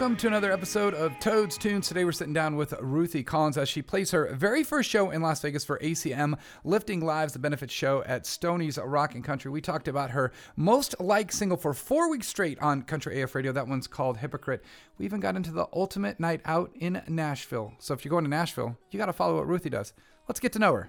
Welcome to another episode of Toad's Tunes. Today we're sitting down with Ruthie Collins as she plays her very first show in Las Vegas for ACM, Lifting Lives, the benefit show at Stoney's Rock and Country. We talked about her most liked single for four weeks straight on Country AF Radio. That one's called Hypocrite. We even got into the ultimate night out in Nashville. So if you're going to Nashville, you got to follow what Ruthie does. Let's get to know her.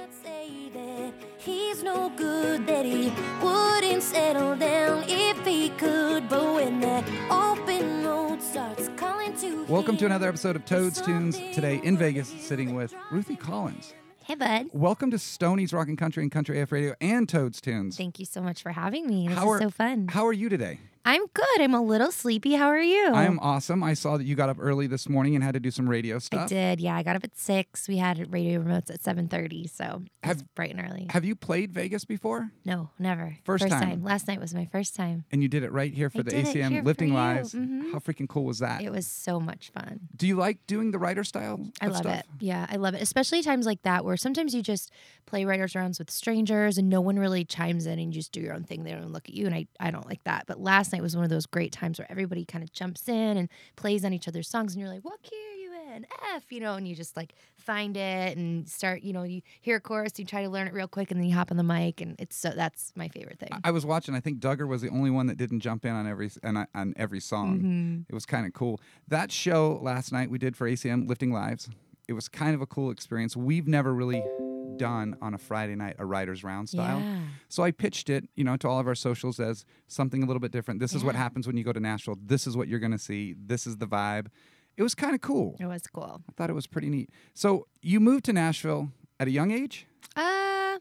Folks say that he's no good, that he wouldn't settle down if he could. But when that open road starts calling to Welcome to another episode of Toad's Tunes. Today in Vegas, sitting with Ruthie Collins. Hey, bud. Welcome to Stoney's Rock and Country and Country AF Radio and Toad's Tunes. Thank you so much for having me. This How is are- so fun. How are you today? I'm good. I'm a little sleepy. How are you? I am awesome. I saw that you got up early this morning and had to do some radio stuff. I did. Yeah, I got up at six. We had radio remotes at seven thirty, so Have- it's bright and early. Have you played Vegas before? no, never. First time. Last night was my first time. And you did it right here for I the ACM Lifting. Lives. Mhm. How freaking cool was that? It was so much fun. Do you like doing the writer style? I love stuff? it. Yeah, I love it. Especially times like that where sometimes you just play writers rounds with strangers and no one really chimes in and you just do your own thing. They don't look at you. And I, I don't like that. But last night was one of those great times where everybody kind of jumps in and plays on each other's songs and you're like, what key are you in? F, you know, and you just like find it and start, you know, you hear a chorus, you try to learn it real quick and then you hop on the mic and it's so that's my favorite thing. I- I was watching. I think Duggar was the only one that didn't jump in on every on, on every song. Mm-hmm. It was kind of cool. That show last night we did for ACM Lifting Lives. It was kind of a cool experience. We've never really done on a Friday night a writer's round style. Yeah. So I pitched it, you know, to all of our socials as something a little bit different. This is what happens when you go to Nashville. This is what you're going to see. This is the vibe. It was kind of cool. It was cool. I thought it was pretty neat. So you moved to Nashville at a young age, Uh,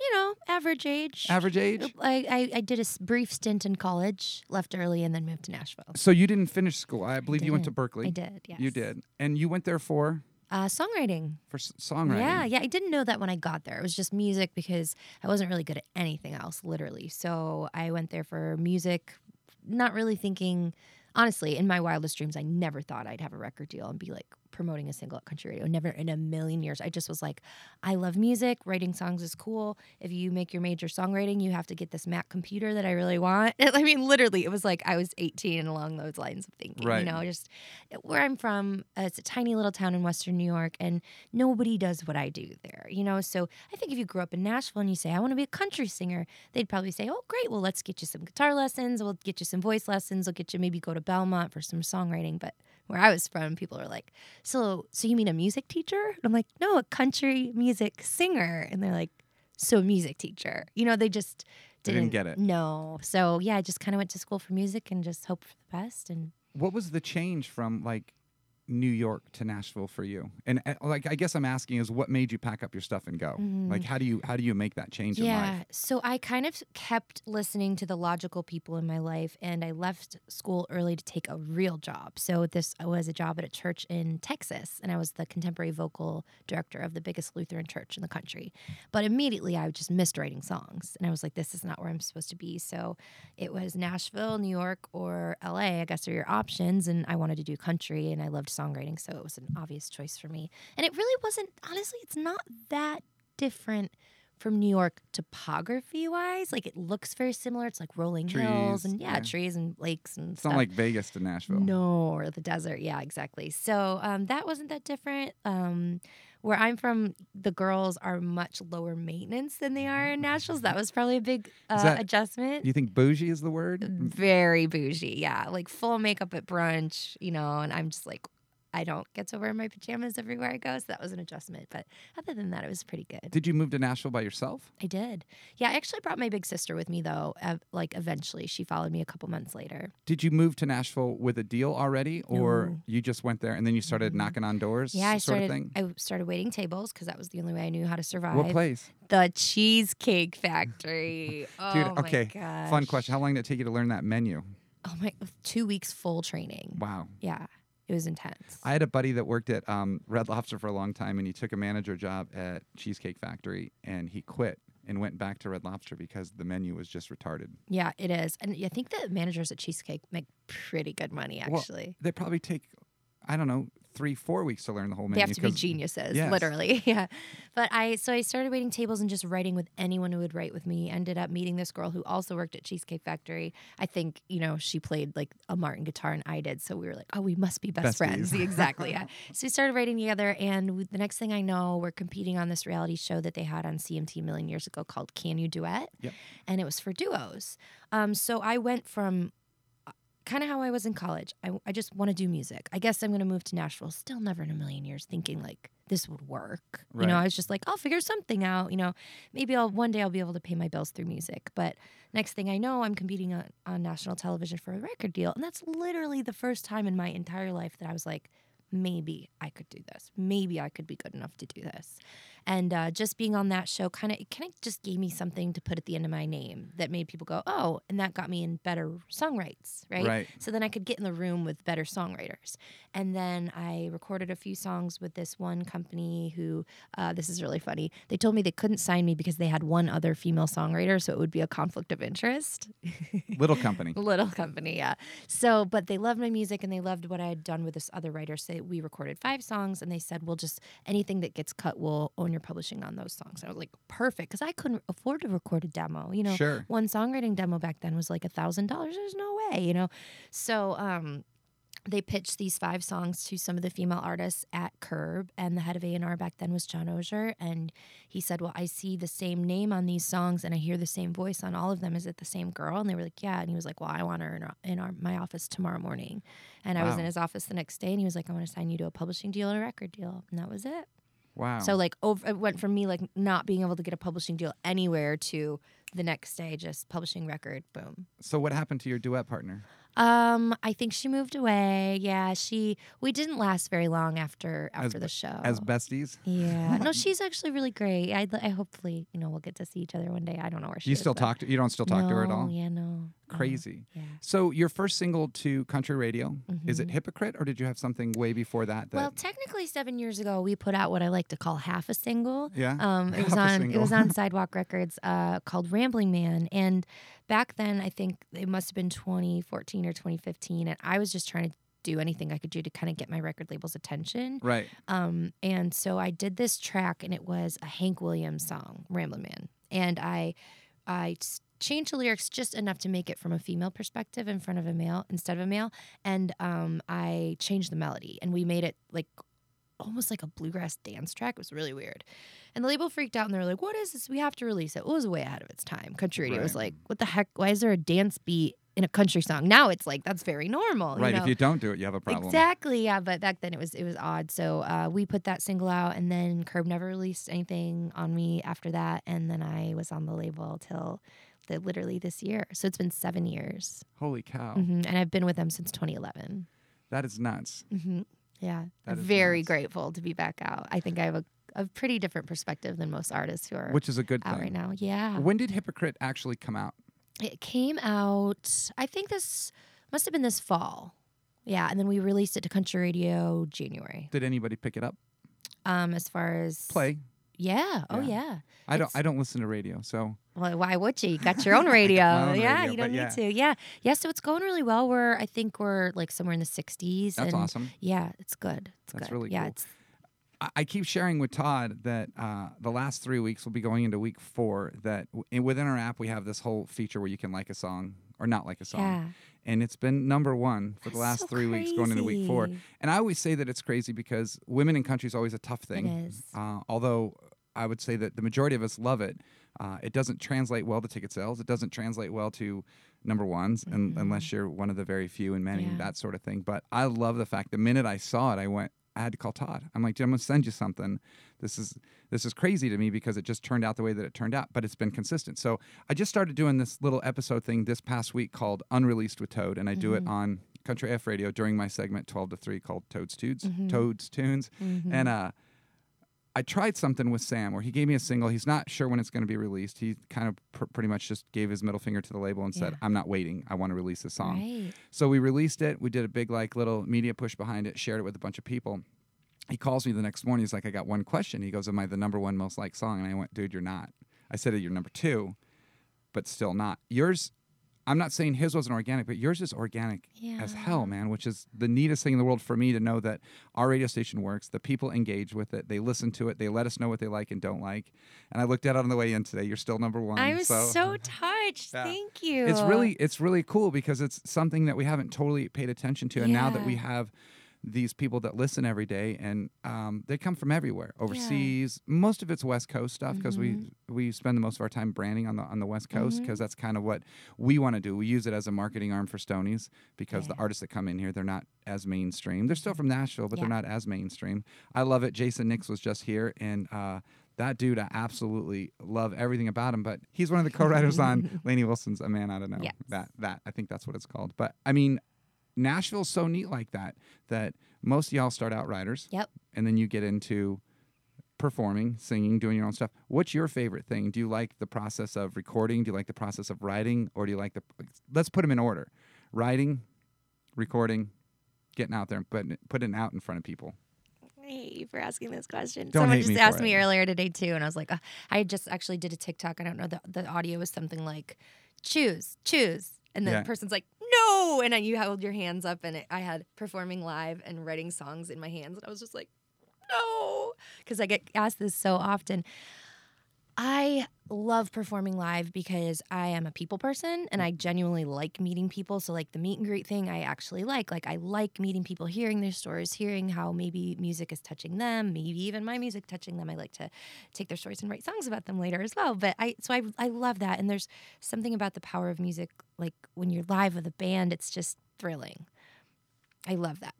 you know, average age. average age. I, I, I did a brief stint in college, left early, and then moved to Nashville. So you didn't finish school. I believe you went to. Berklee. I did, yes. You did, and you went there for Uh, songwriting. for s- songwriting. Yeah, yeah. I didn't know that when I got there. It was just music because I wasn't really good at anything else, literally. So I went there for music, not really thinking. Honestly, in my wildest dreams, I never thought I'd have a record deal and be like promoting a single at country radio. Never in a million years. I just was like, I love music. Writing songs is cool. If you make your major songwriting, you have to get this Mac computer that I really want. I mean, literally, it was like I was 18 and along those lines of thinking. Right. You know, just where I'm from, uh, it's a tiny little town in Western New York, and nobody does what I do there. You know, so I think if you grew up in Nashville and you say I want to be a country singer, they'd probably say, "Oh, great. Well, let's get you some guitar lessons. We'll get you some voice lessons. We'll get you maybe go to Belmont for some songwriting." But where I was from, people are like, "So, so you mean a music teacher?" And I'm like, "No, a country music singer." And they're like, "So music teacher?" You know, they just They didn't get it. No. So yeah, I just kind of went to school for music and just hoped for the best and. What was the change from like New York to Nashville for you? And uh, like, I guess I'm asking is what made you pack up your stuff and go? Like, how do you how do you make that change in. Yeah. life? So I kind of kept listening to the logical people in my life, and I left school early to take a real job. So this was a job at a church in Texas, and I was the contemporary vocal director of the biggest Lutheran church in the country. But immediately I just missed writing songs, and I was like, this is not where I'm supposed to be. So it was Nashville, New York, or LA. I guess are your options, and I wanted to do country, and I loved songwriting, so it was an obvious choice for me. And it really wasn't. Honestly, it's not that different from New York topography wise. Like it looks very similar. It's like rolling hills and yeah, yeah. trees and lakes and It's stuff. not like Vegas to Nashville. no, or the desert. Yeah, exactly. So um, that wasn't that different. Um, where I'm from, the girls are much lower maintenance than they are in Nashville. So that was probably a big uh, that- adjustment. You think bougie is the word? Very bougie, yeah. Like full makeup at brunch, you know, and I'm just like, I don't get to wear my pajamas everywhere I go. So that was an adjustment. But other than that, it was pretty good. Did you move to Nashville by yourself? I did. Yeah, I actually brought my big sister with me though. ev- like eventually, she followed me a couple months later. Did you move to Nashville with a deal already, or No. you just went there and then you started Mhm. knocking on doors? Yeah, I sort started. of thing. I started waiting tables because that was the only way I knew how to survive. What place, The Cheesecake Factory. Oh dude? my Okay, fun question. How long did it take you to learn that menu? Oh my! Two weeks full training. Wow. Yeah, it was intense. I had a buddy that worked at um, Red Lobster for a long time, and he took a manager job at Cheesecake Factory, and he quit and went back to Red Lobster because the menu was just retarded. yeah, it is, and I think the managers at Cheesecake make pretty good money Well, actually. They probably take, I don't know, three, four weeks to learn the whole menu. They have to be geniuses, Yes. literally. Yeah. But I so I started waiting tables and just writing with anyone who would write with me. Ended up meeting this girl who also worked at Cheesecake Factory. I think, you know, she played like a Martin guitar and I did. So we were like, oh, we must be best friends. Exactly. Yeah. So we started writing together and we, the next thing I know, we're competing on this reality show that they had on CMT a million years ago called Can You Duet? Yep. And it was for duos. Um, so I went from kind of how I was in college. I, I just want to do music. I guess I'm going to move to Nashville. Still never in a million years thinking like this would work. You know, I was just like, I'll figure something out. You know, maybe I'll one day I'll be able to pay my bills through music. But next thing I know, I'm competing on, on national television for a record deal, and that's literally the first time in my entire life that I was like, maybe I could do this. Maybe I could be good enough to do this. And uh, just being on that show kind of kind of just gave me something to put at the end of my name that made people go, oh, and that got me in better songwrites, right? Right. So then I could get in the room with better songwriters. And then I recorded a few songs with this one company who, uh, this is really funny. They told me they couldn't sign me because they had one other female songwriter, so it would be a conflict of interest. Little company. Little company, yeah. So, but they loved my music and they loved what I had done with this other writer. So we recorded five songs and they said, we'll just, anything that gets cut, we'll own your publishing on those songs. I was like, perfect. Cause I couldn't afford to record a demo. You know, Sure. one songwriting demo back then was like a thousand dollars. There's no way, you know? So, um, they pitched these five songs to some of the female artists at Curb, and the head of A&R back then was John Ozier, and he said, "Well, I see the same name on these songs, and I hear the same voice on all of them. Is it the same girl?" And they were like, "Yeah." And he was like, "Well, I want her in, our, in our, my office tomorrow morning." And I was in his office the next day, and he was like, "I want to sign you to a publishing deal and a record deal," and that was it. Wow. So like, over, it went from me like not being able to get a publishing deal anywhere to the next day just publishing record, boom. so what happened to your duet partner? Um, I think she moved away. Yeah, she. We didn't last very long after after be- the show. As besties? yeah, no, she's actually really great. I, I hopefully you know we'll get to see each other one day. I don't know where she You is, still talk to you don't still talk to her at all? Yeah, no. Crazy. Yeah. So your first single to country radio, is it Hypocrite or did you have something way before that? that Mm-hmm. Well, technically, seven years ago, we put out what I like to call half a single. Yeah? Um, it was Half a on it was on Sidewalk Records, uh, called Rambling Man, and back then I think it must have been 2014 or 2015, and I was just trying to do anything I could do to kind of get my record label's attention. right. Um, and so I did this track, and it was a Hank Williams song, Ramblin' Man, and I, I changed the lyrics just enough to make it from a female perspective in front of a male instead of a male, and um, I changed the melody, and we made it like almost like a bluegrass dance track. It was really weird. And the label freaked out and they were like, What is this? We have to release it. It was way ahead of its time. Country radio was like, What the heck? Why is there a dance beat in a country song? Now it's like that's very normal. Right. You know? If you don't do it, you have a problem. Exactly, yeah. But back then it was it was odd. So uh, we put that single out, and then Curb never released anything on me after that. And then I was on the label till the, literally this year. So it's been seven years, Holy cow. hmm and I've been with them since 2011. That is nuts. hmm Yeah, That I'm very grateful to be back out. I think I have a, a pretty different perspective than most artists who are Which is a good out thing. right now. Yeah, When did Hypocrite actually come out? it came out. I think this must have been this fall. Yeah, and then we released it to country radio January. Did anybody pick it up? Um, as far as Play. Yeah. Oh Yeah. yeah. I don't It's- I don't listen to radio, so Well, why would you? You got your own radio. Own yeah, radio, you don't need yeah. to. Yeah. Yeah. So it's going really well. We're I think we're like somewhere in the 60s. that's and awesome. Yeah, it's good. It's That's good. really yeah, cool. It's, I, keep sharing with Todd that uh, the last three weeks will be going into week four. That w- within our app we have this whole feature where you can like a song or not like a song, yeah. and it's been number one for the last so three weeks going into week four. And I always say that it's crazy because women in country is always a tough thing. It is. Uh, although I would say that the majority of us love it, uh, it doesn't translate well to ticket sales. It doesn't translate well to number ones, un- unless you're one of the very few and many, Mm-hmm. Yeah. that sort of thing. But I love the fact the minute I saw it, I went. I had to call Todd. I'm like, dude, I'm gonna send you something. This is this is crazy to me because it just turned out the way that it turned out, but it's been consistent. So I just started doing this little episode thing this past week called Unreleased with Toad, and I do it Mm-hmm. on Country F Radio during my segment 12 to 3 called Toad's Tunes. Mm-hmm. Toad's Tunes. And uh I tried something with Sam where he gave me a single. He's not sure when it's going to be released. He kind of pr- pretty much just gave his middle finger to the label and said, "I'm not waiting. I want to release this song." Right. So we released it. We did a big like little media push behind it. Shared it with a bunch of people. He calls me the next morning. He's like, "I got one question." He goes, "Am I the number one most liked song?" And I went, "Dude, you're not." I said, "You're number two, but still not. Yours." I'm not saying his wasn't organic, but yours is organic as hell, man, which is the neatest thing in the world for me to know that our radio station works. The people engage with it. They listen to it. They let us know what they like and don't like. And I looked at it on the way in today. You're still number one. I'm so, so, touched. Yeah. Thank you. it's really it's really cool because it's something that we haven't totally paid attention to and now that we have these people that listen every day and um, they come from everywhere overseas most of it's west coast stuff because Mm-hmm. we we spend the most of our time branding on the on the west coast because that's kind of what we want to do we use it as a marketing arm for Stoney's because the artists that come in here they're not as mainstream they're still from nashville but they're not as mainstream i love it jason nix was just here and uh, that dude, I absolutely love everything about him. But he's one of the co-writers on Lainey Wilson's "A Man I Don't Know." Yes. That that I think that's what it's called. But I mean, Nashville's so neat like that that most of y'all start out writers, Yep. and then you get into performing, singing, doing your own stuff. What's your favorite thing? Do you like the process of recording? Do you like the process of writing, or do you like the? Let's put them in order: writing, recording, getting out there and putting it, putting it out in front of people. I hate you for asking this question. Don't Someone hate just me for asked it. me earlier today too, and I was like, uh, I just actually did a TikTok. I don't know the the audio was something like, choose, choose, and then Yeah. the person's like, and then you held your hands up, and it, I had performing live and writing songs in my hands, and I was just like, no, because I get asked this so often. I love performing live because I am a people person and I genuinely like meeting people. So, like the meet and greet thing, I actually like. Like, I like meeting people, hearing their stories, hearing how maybe music is touching them, maybe even my music touching them. I like to take their stories and write songs about them later as well. But I, so I, I love that. And there's something about the power of music, like when you're live with a band, it's just thrilling. I love that.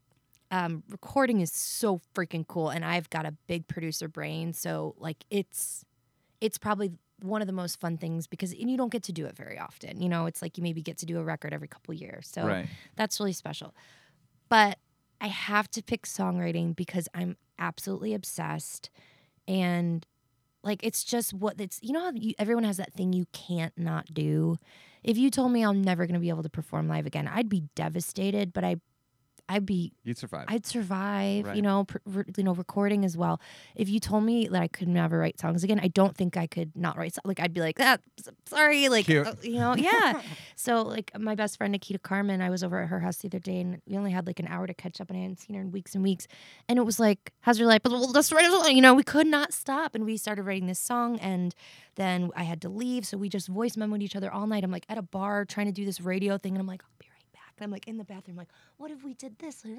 Um, recording is so freaking cool, and I've got a big producer brain, so like it's it's probably one of the most fun things because and you don't get to do it very often. You know, it's like you maybe get to do a record every couple years, so Right. that's really special. But I have to pick songwriting because I'm absolutely obsessed, and like it's just what it's. You know how you, everyone has that thing you can't not do. If you told me I'm never going to be able to perform live again, I'd be devastated. But I, I'd be You'd survive. I'd survive, Right. you know, pr- re- you know, recording as well. If you told me that I could never write songs again, I don't think I could not write. So- like I'd be like, ah, sorry, like uh, you know, yeah. so like my best friend Nikita Carmen, I was over at her house the other day, and we only had like an hour to catch up, and I hadn't seen her in weeks and weeks, and it was like, how's your life? Well, let's write. You know, we could not stop, and we started writing this song, and then I had to leave, so we just voice memoed each other all night. I'm like at a bar trying to do this radio thing, and I'm like, I'll be right back. And I'm like in the bathroom, like, what if we did this?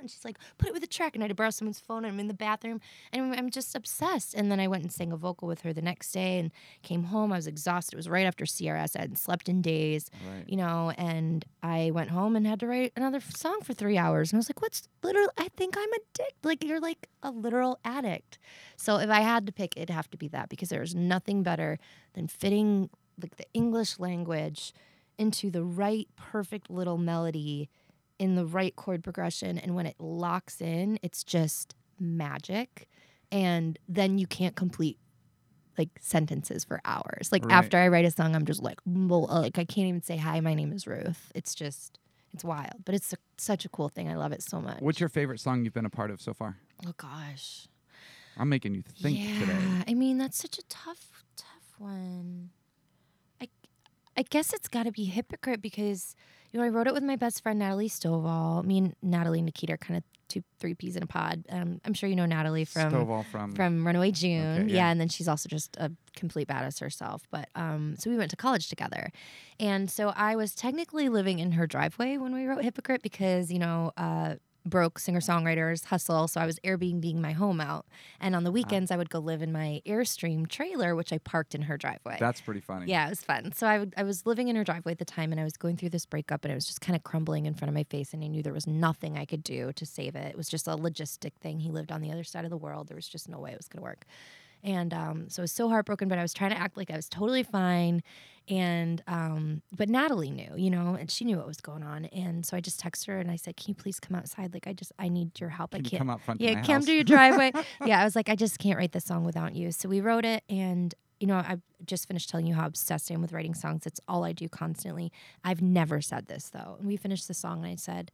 And she's like, put it with a track. And I had to borrow someone's phone, and I'm in the bathroom, and I'm just obsessed. And then I went and sang a vocal with her the next day, and came home. I was exhausted. It was right after CRS. I hadn't slept in days, Right. you know. And I went home and had to write another song for three hours. And I was like, what's literal? I think I'm addicted. Like you're like a literal addict. So if I had to pick, it'd have to be that because there's nothing better than fitting like the English language into the right perfect little melody in the right chord progression and when it locks in it's just magic and then you can't complete like sentences for hours like Right. after i write a song i'm just like uh, like i can't even say hi my name is ruth it's just it's wild but it's a, such a cool thing i love it so much What's your favorite song you've been a part of so far? oh gosh I'm making you think yeah, today. I mean that's such a tough, tough one. I, guess it's got to be hypocrite because you know I wrote it with my best friend Natalie Stovall. Me and Natalie and Nikita are kind of two, three peas in a pod. Um, I'm sure you know Natalie from Stovall from from Runaway June. Okay, yeah. yeah. and then she's also just a complete badass herself. But um, so we went to college together, and so I was technically living in her driveway when we wrote Hypocrite because you know. Uh, broke singer songwriters hustle so i was airbnb being my home out and on the weekends i would go live in my airstream trailer which i parked in her driveway That's pretty funny. yeah, it was fun. So I, would, I was living in her driveway at the time, and I was going through this breakup, and it was just kind of crumbling in front of my face, and I knew there was nothing I could do to save it. It was just a logistic thing. He lived on the other side of the world. There was just no way it was going to work. And um, so I was so heartbroken, but I was trying to act like I was totally fine. And um, but Natalie knew, you know, and she knew what was going on. And so I just texted her and I said, "Can you please come outside? Like, I just I need your help. Can I can't come out front yeah, come house? to your driveway. yeah, I was like, I just can't write this song without you. So we wrote it, and you know, I just finished telling you how obsessed I am with writing songs. It's all I do constantly. I've never said this though. And we finished the song, and I said,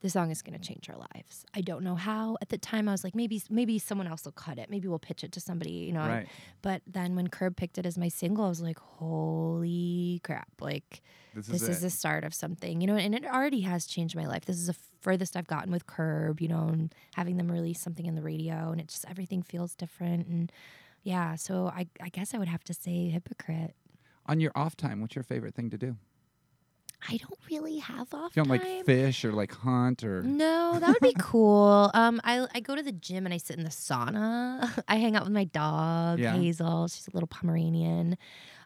this song is going to change our lives. I don't know how. At the time, I was like, maybe maybe someone else will cut it. Maybe we'll pitch it to somebody, you know. Right. But then when Curb picked it as my single, I was like, holy crap! Like This is this is it. the start of something, you know. And it already has changed my life. This is the furthest I've gotten with Curb, you know, and having them release something in the radio, and it just everything feels different. And yeah, so I I guess I would have to say hypocrite. On your off time, what's your favorite thing to do? I don't really have off you don't like fish or like hunt or No, that would be cool. Um, I I go to the gym and I sit in the sauna. I hang out with my dog Yeah. Hazel. She's a little Pomeranian.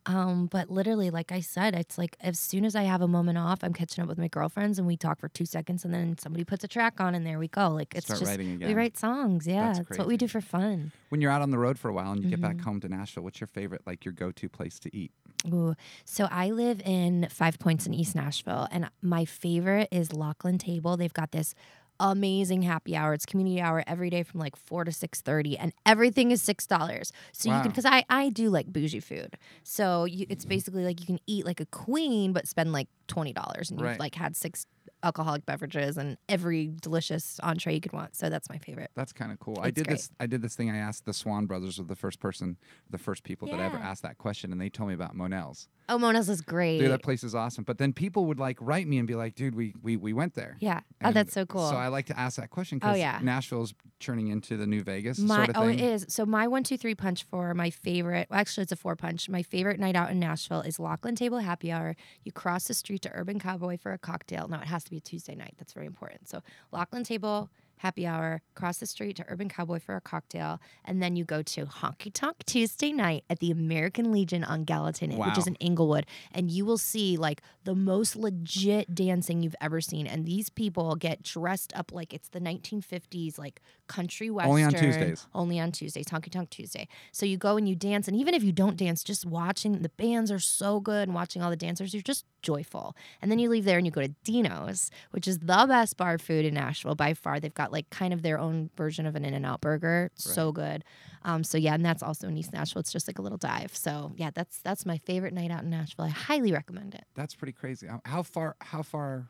Um, but literally, like I said, it's like as soon as I have a moment off, I'm catching up with my girlfriends and we talk for two seconds, and then somebody puts a track on, and there we go. Like it's Start just writing again. we write songs. Yeah, That's that's, what we do for fun. when you're out on the road for a while and you get back Mm-hmm. home to Nashville, what's your favorite like your go-to place to eat? Ooh. So I live in Five Points in East Nashville, and my favorite is Lockeland Table. They've got this amazing happy hour. It's community hour every day from like four to six thirty, and everything is six dollars. So you can because I I do like bougie food, so you, it's basically like you can eat like a queen but spend like twenty dollars, and Right. you've like had six alcoholic beverages and every delicious entree you could want. So that's my favorite. That's kind of cool. I did great. this. I did this thing. I asked the Swon Brothers were the first person, the first people that ever asked that question, and they told me about Monell's. Oh, Monell's is great. Dude, that place is awesome. But then people would like write me and be like, "Dude, we we, we went there." yeah. Oh, that's so cool. So I like to ask that question Oh, because yeah. Nashville's churning into the new Vegas My sort of oh, it is. So my one, two, three punch for my favorite. Well, actually, it's a four punch. My favorite night out in Nashville is Lockeland Table Happy Hour. You cross the street to Urban Cowboy for a cocktail. No, it has to be a Tuesday night. That's very important. So Lockeland Table Happy Hour, cross the street to Urban Cowboy for a cocktail, and then you go to Honky Tonk Tuesday night at the American Legion on Gallatin, which is in Inglewood, and you will see like the most legit dancing you've ever seen. And these people get dressed up like it's the 1950s, like country western. Only on Tuesdays. Only on Tuesdays, Honky Tonk Tuesday. So you go and you dance, and even if you don't dance, just watching the bands are so good and watching all the dancers, you're just joyful. And then you leave there and you go to Dino's, which is the best bar food in Nashville by far. They've got like kind of their own version of an In and Out burger. So good. Um, so yeah, and that's also in East Nashville. It's just like a little dive. So yeah, that's that's my favorite night out in Nashville. I highly recommend it. That's pretty crazy. How- How far? How far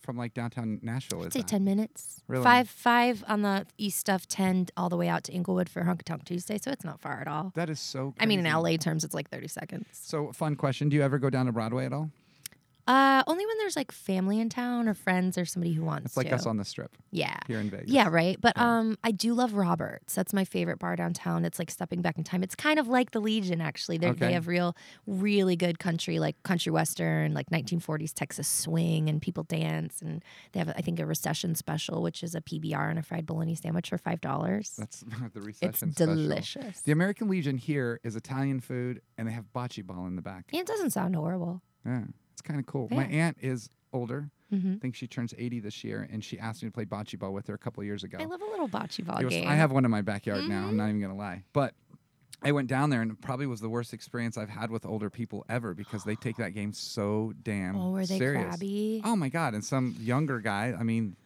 from like downtown Nashville I'd say that? ten minutes. Really? Five five on the east stuff, ten all the way out to Inglewood for Honky Tonk Tuesday. So it's not far at all. That is so. I mean, in. LA terms, it's like 30 seconds. So, fun question: Do you ever go down to Broadway at all? Uh, only when there's like family in town or friends or somebody who wants to. It's like to. us on the Strip yeah. here in Vegas. Yeah, right. But Yeah. um, I do love Roberts. That's my favorite bar downtown. It's like stepping back in time. It's kind of like the Legion, actually. They're, Okay. They have real, really good country, like country western, like 1940s Texas swing, and people dance. And they have, I think, a recession special, which is a PBR and a fried bologna sandwich for five dollars. That's the It's recession special. delicious. The American Legion here is Italian food, and they have bocce ball in the back. Yeah, it doesn't sound horrible. Yeah, it's kind of cool. My aunt is older. hmm I think she turns 80 this year, and she asked me to play bocce ball with her a couple of years ago. I love a little bocce ball was- game. I have one in my backyard now. Mm-hmm. I'm not even gonna lie, but. I went down there and it probably was the worst experience I've had with older people ever because they take that game so damn Oh, were they serious. crabby? Oh my god! And some younger guy, I mean,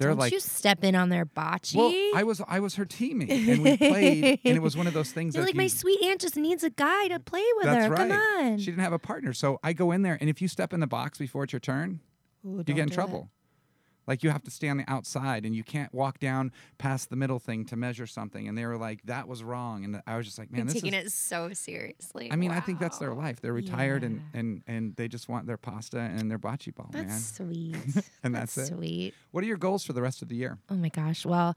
they're Don't like, you step in on their bocce? well, I was I was her teammate and we played, and it was one of those things You're that like, my sweet aunt just needs a guy to play with That's her. right. Come on. She didn't have a partner, so I go in there, and if you step in the box before it's your turn, Ooh, you get in trouble. Like you have to stay on the outside, and you can't walk down past the middle thing to measure something. And they were like, "That was wrong," and I was just like, "Man, this taking is." it so seriously. I mean, I think that's their life. They're retired, and, Yeah. and and they just want their pasta and their bocce ball, That's man. sweet. And that's it. Sweet. What are your goals for the rest of the year? Oh my gosh. Well,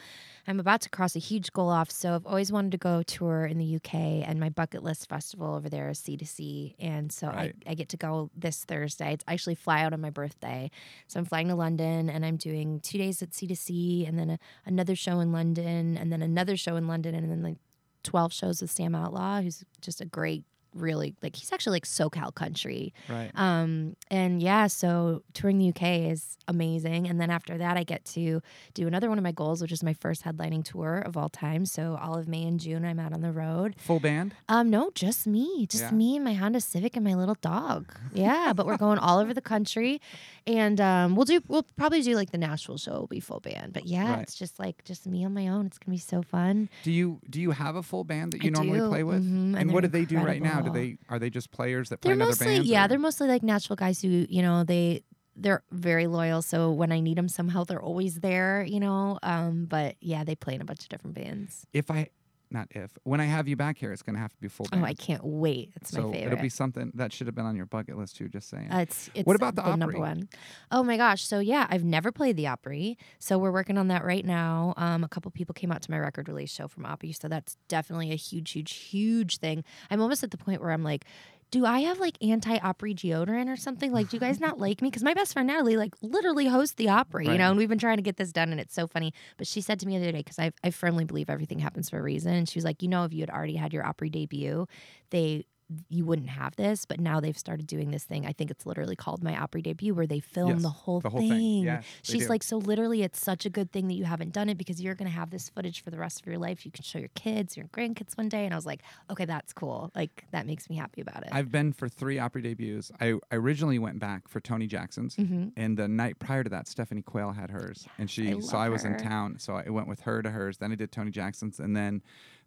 I'm about to cross a huge goal off. So I've always wanted to go tour in the UK, and my bucket list festival over there is C2C. And so Right. I, I get to go this Thursday. It's I actually fly out on my birthday. So I'm flying to London, and I'm doing two days at C2C, and then a, another show in London, and then another show in London, and then like 12 shows with Sam Outlaw, who's just a great, really, like, he's actually like SoCal country. Right. Um, and yeah, so touring the UK is amazing. And then after that, I get to do another one of my goals, which is my first headlining tour of all time. So all of May and June, I'm out on the road. Full band. Um, no, just me, just Yeah. me and my Honda Civic and my little dog. Yeah, but we're going all over the country, and um, we'll do. We'll probably do like the Nashville show will be full band. But yeah, Right. it's just like just me on my own. It's gonna be so fun. Do you do you have a full band that I you normally do, play with? mhm, and and what do they do right now? Do they are they just players that play They're in other bands? yeah, or- they're mostly like Nashville guys who you know they they're very loyal. So when I need them, somehow they're always there. You know. Um, but yeah, they play in a bunch of different bands. If I, not if, when I have you back here, it's gonna have to be full Oh. I can't wait. It's so my favorite. it'll be something that should have been on your bucket list too. Just saying. Uh, it's, it's What about the number Opry? one? Oh my gosh! So yeah, I've never played the Opry, so we're working on that right now. Um, a couple people came out to my record release show from Opry, so that's definitely a huge, huge, huge thing. I'm almost at the point where I'm like, do I have like anti-Opry deodorant or something? Like, do you guys not like me? Because my best friend Natalie like literally hosts the Opry, you know, and we've been trying to get this done, and it's so funny. But she said to me the other day, because I I firmly believe everything happens for a reason, and she was like, you know, if you had already had your Opry debut, they you wouldn't have this, but now they've started doing this thing. I think it's literally called My Opry Debut, where they film Yes, the whole the whole thing. thing. Yes, She's like, so literally, it's such a good thing that you haven't done it because you're going to have this footage for the rest of your life. You can show your kids, your grandkids one day. And I was like, okay, that's cool. Like, that makes me happy about it. I've been for three Opry debuts. I I originally went back for Tony Jackson's, Mhm. and the night prior to that, Stephanie Quayle had hers, and she. I so I was in town, so I went with her to hers. Then I did Tony Jackson's, and then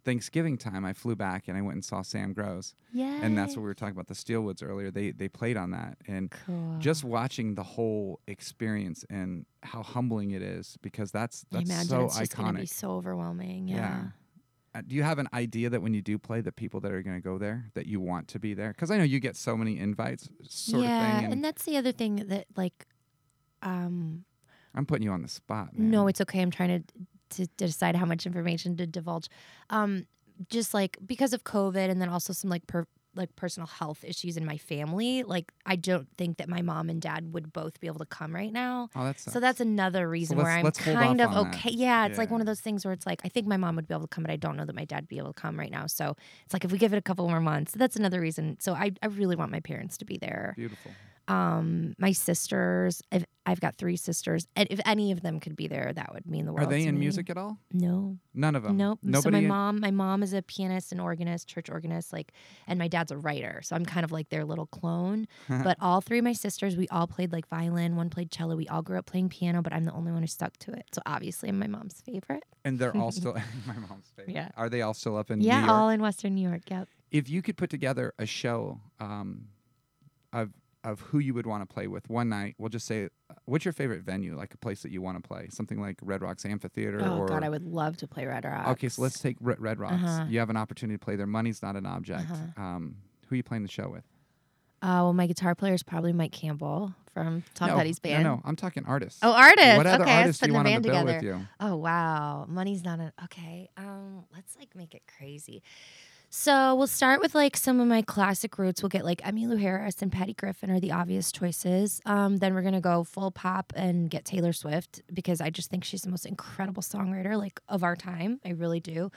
Thanksgiving time, I flew back and I went and saw Sam Grow's, yeah. and that's what we were talking about the Steelwoods earlier. They they played on that, and cool. just watching the whole experience and how humbling it is because that's I that's imagine so it's just to be iconic. so overwhelming. Yeah. Yeah. Uh, do you have an idea that when you do play, the people that are going to go there, that you want to be there? Because I know you get so many invites, sort yeah. of thing. And, and that's the other thing that, like, um, I'm putting you on the spot, man. No, it's okay. I'm trying to to decide how much information to divulge. Um, just like because of COVID, and then also some like per like personal health issues in my family. Like I don't think that my mom and dad would both be able to come right now. Oh, that's So that's another reason where I'm kind of on that. okay. Yeah, it's like one of those things where it's like I think my mom would be able to come, but I don't know that my dad would be able to come right now. So it's like if we give it a couple more months, that's another reason. So I, I really want my parents to be there beautiful. Um my sisters I've, I've got three sisters and if any of them could be there that would mean the world Are they in me. music at all? no None of them. nope Nobody. so my mom my mom is a pianist and organist church organist like and my dad's a writer so i'm kind of like their little clone but all three of my sisters we all played like violin one played cello we all grew up playing piano but i'm the only one who stuck to it so obviously i'm my mom's favorite and they're all still my mom's favorite. Yeah. Are they all still up in yeah New York? all in western new york yep if you could put together a show um, of of who you would want to play with one night, we'll just say, what's your favorite venue, like a place that you want to play, something like Red Rocks Amphitheater, oh or god i would love to play red rocks okay, so let's take Red, Red Rocks. Uh-huh. You have an opportunity to play there. Money's not an object. Uh-huh. Um, who are you playing the show with? uh, well my guitar player is probably mike campbell from tom no, petty's band No, no, I'm talking artists. Oh, artists. What other okay, artists do you want band bill together. with you? Oh wow, money's not an okay. Um, let's like make it crazy. So we'll start with like some of my classic roots. We'll get like Emmy Emmylou Harris and Patty Griffin are the obvious choices. Um, then we're gonna go full pop and get Taylor Swift because I just think she's the most incredible songwriter like of our time. I really do.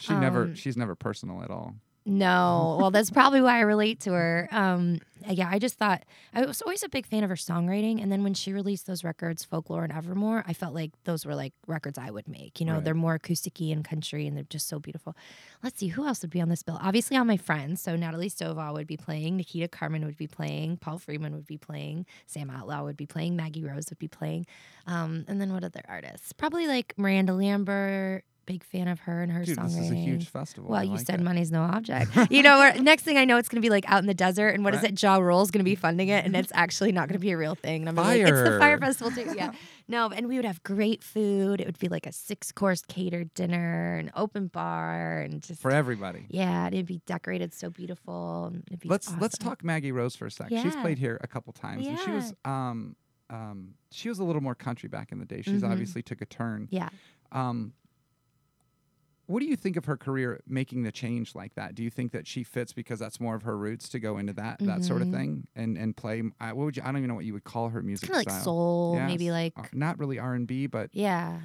She never, um, she's never personal at all. No, well, that's probably why I relate to her. Um, yeah, I just thought I was always a big fan of her songwriting, and then when she released those records, Folklore and Evermore, I felt like those were like records I would make. You know, Right. they're more acousticy and country, and they're just so beautiful. Let's see who else would be on this bill. Obviously, all my friends. So Natalie Stovall would be playing, Nikita Carmen would be playing, Paul Freeman would be playing, Sam Outlaw would be playing, Maggie Rose would be playing, um, and then what other artists? Probably like Miranda Lambert. Big fan of her and her Dude, songwriting. this is a huge festival. Well, I you like said it. money's no object. you know, next thing I know, it's going to be like out in the desert, and what is Right. it? Ja Rule's going to be funding it, and it's actually not going to be a real thing. And I'm be like, it's the fire Fire. festival too. Yeah, no, and we would have great food. It would be like a six course catered dinner, an open bar, and just for everybody. yeah, and it'd be decorated so beautiful. It'd be let's let's talk Maggie Rose for a sec. She's played here a couple times, and she was um um she was a little more country back in the day. She's Mhm. obviously took a turn. Yeah. Um, what do you think of her career making the change like that? Do you think that she fits because that's more of her roots to go into that that sort of Mhm. thing and and play? Uh, what would you? I don't even know what you would call her music Kind of like soul, maybe like Uh, not really R and B, but Yeah.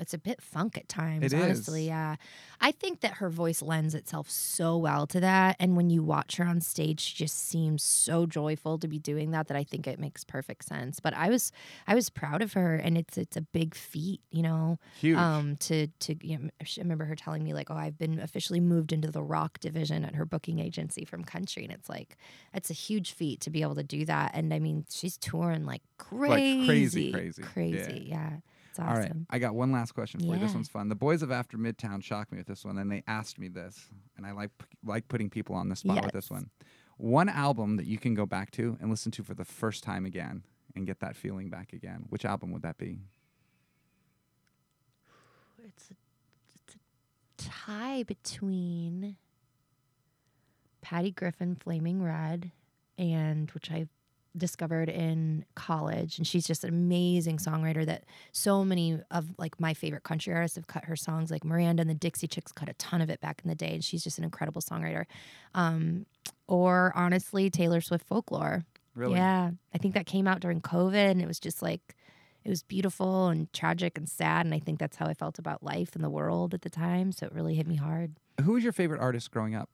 It's a bit funk at times, It honestly. is. Yeah. I think that her voice lends itself so well to that. And when you watch her on stage, she just seems so joyful to be doing that that I think it makes perfect sense. But I was I was proud of her and it's it's a big feat, you know. huge. Um to to you know, I remember her telling me like, oh, I've been officially moved into the rock division at her booking agency from country. And it's like it's a huge feat to be able to do that. And I mean, she's touring like crazy. crazy, crazy. Crazy. Yeah. It's awesome. All right, I got one last question for you. This one's fun. The boys of After Midtown shocked me with this one, and they asked me this, and I like like putting people on the spot with this one. One album that you can go back to and listen to for the first time again, and get that feeling back again, which album would that be? It's a, it's a tie between Patty Griffin, Flaming Red, and which I discovered in college and she's just an amazing songwriter that so many of like my favorite country artists have cut her songs. Like Miranda and the Dixie Chicks cut a ton of it back in the day and she's just an incredible songwriter. Um, or honestly Taylor Swift folklore. Really? yeah. I think that came out during COVID and it was just like it was beautiful and tragic and sad and I think that's how I felt about life and the world at the time so it really hit me hard. Who was your favorite artist growing up?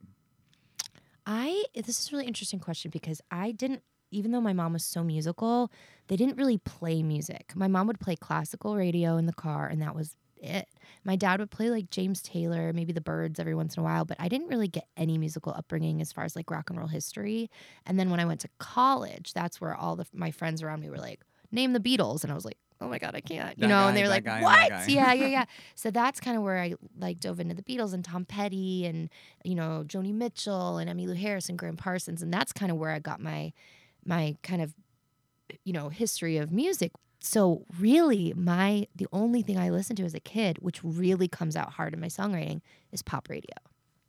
I this is a really interesting question because I didn't even though my mom was so musical, they didn't really play music. My mom would play classical radio in the car and that was it. My dad would play like James Taylor, maybe the Byrds every once in a while, but I didn't really get any musical upbringing as far as like rock and roll history. And then when I went to college, that's where all the my friends around me were like, "Name the Beatles." And I was like, "Oh my god, I can't." You That know, guy, and they were like, guy, "What?" Yeah, yeah, yeah. So that's kind of where I like dove into the Beatles and Tom Petty and you know Joni Mitchell and Emmylou Harris and Gram Parsons, and that's kind of where I got my my kind of you know history of music. So really, my the only thing I listened to as a kid, which really comes out hard in my songwriting, is pop radio.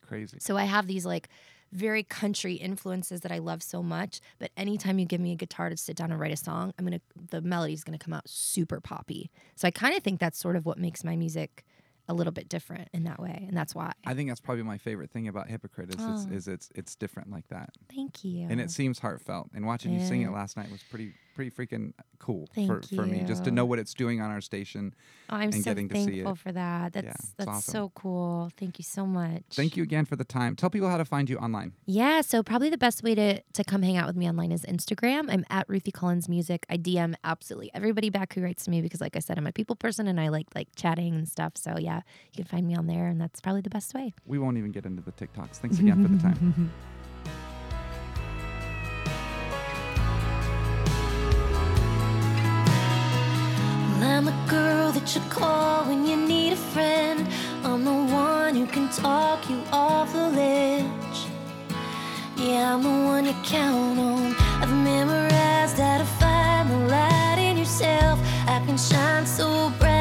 Crazy. So I have these like very country influences that I love so much. But anytime you give me a guitar to sit down and write a song, I'm gonna the melody's gonna come out super poppy. So I kind of think that's sort of what makes my music a little bit different in that way, and that's why. I think that's probably my favorite thing about Hypocrite is Oh. it's, is it's it's different like that, Thank you. and it seems heartfelt. And watching you sing it last night was pretty pretty freaking cool Thank for, for me just to know what it's doing on our station. Oh, I'm and so getting to see thankful it. for that. That's Yeah, that's awesome. so cool. Thank you so much. Thank you again for the time. Tell people how to find you online. Yeah, so probably the best way to to come hang out with me online is Instagram. I'm at Ruthie Collins Music. I DM absolutely everybody back who writes to me because, like I said, I'm a people person and I like like chatting and stuff. So yeah, you can find me on there, and that's probably the best way. We won't even get into the TikToks. Thanks again for the time. I'm the girl that you call when you need a friend. I'm the one who can talk you off the ledge. Yeah, I'm the one you count on. I've memorized how to find the light in yourself. I can shine so bright.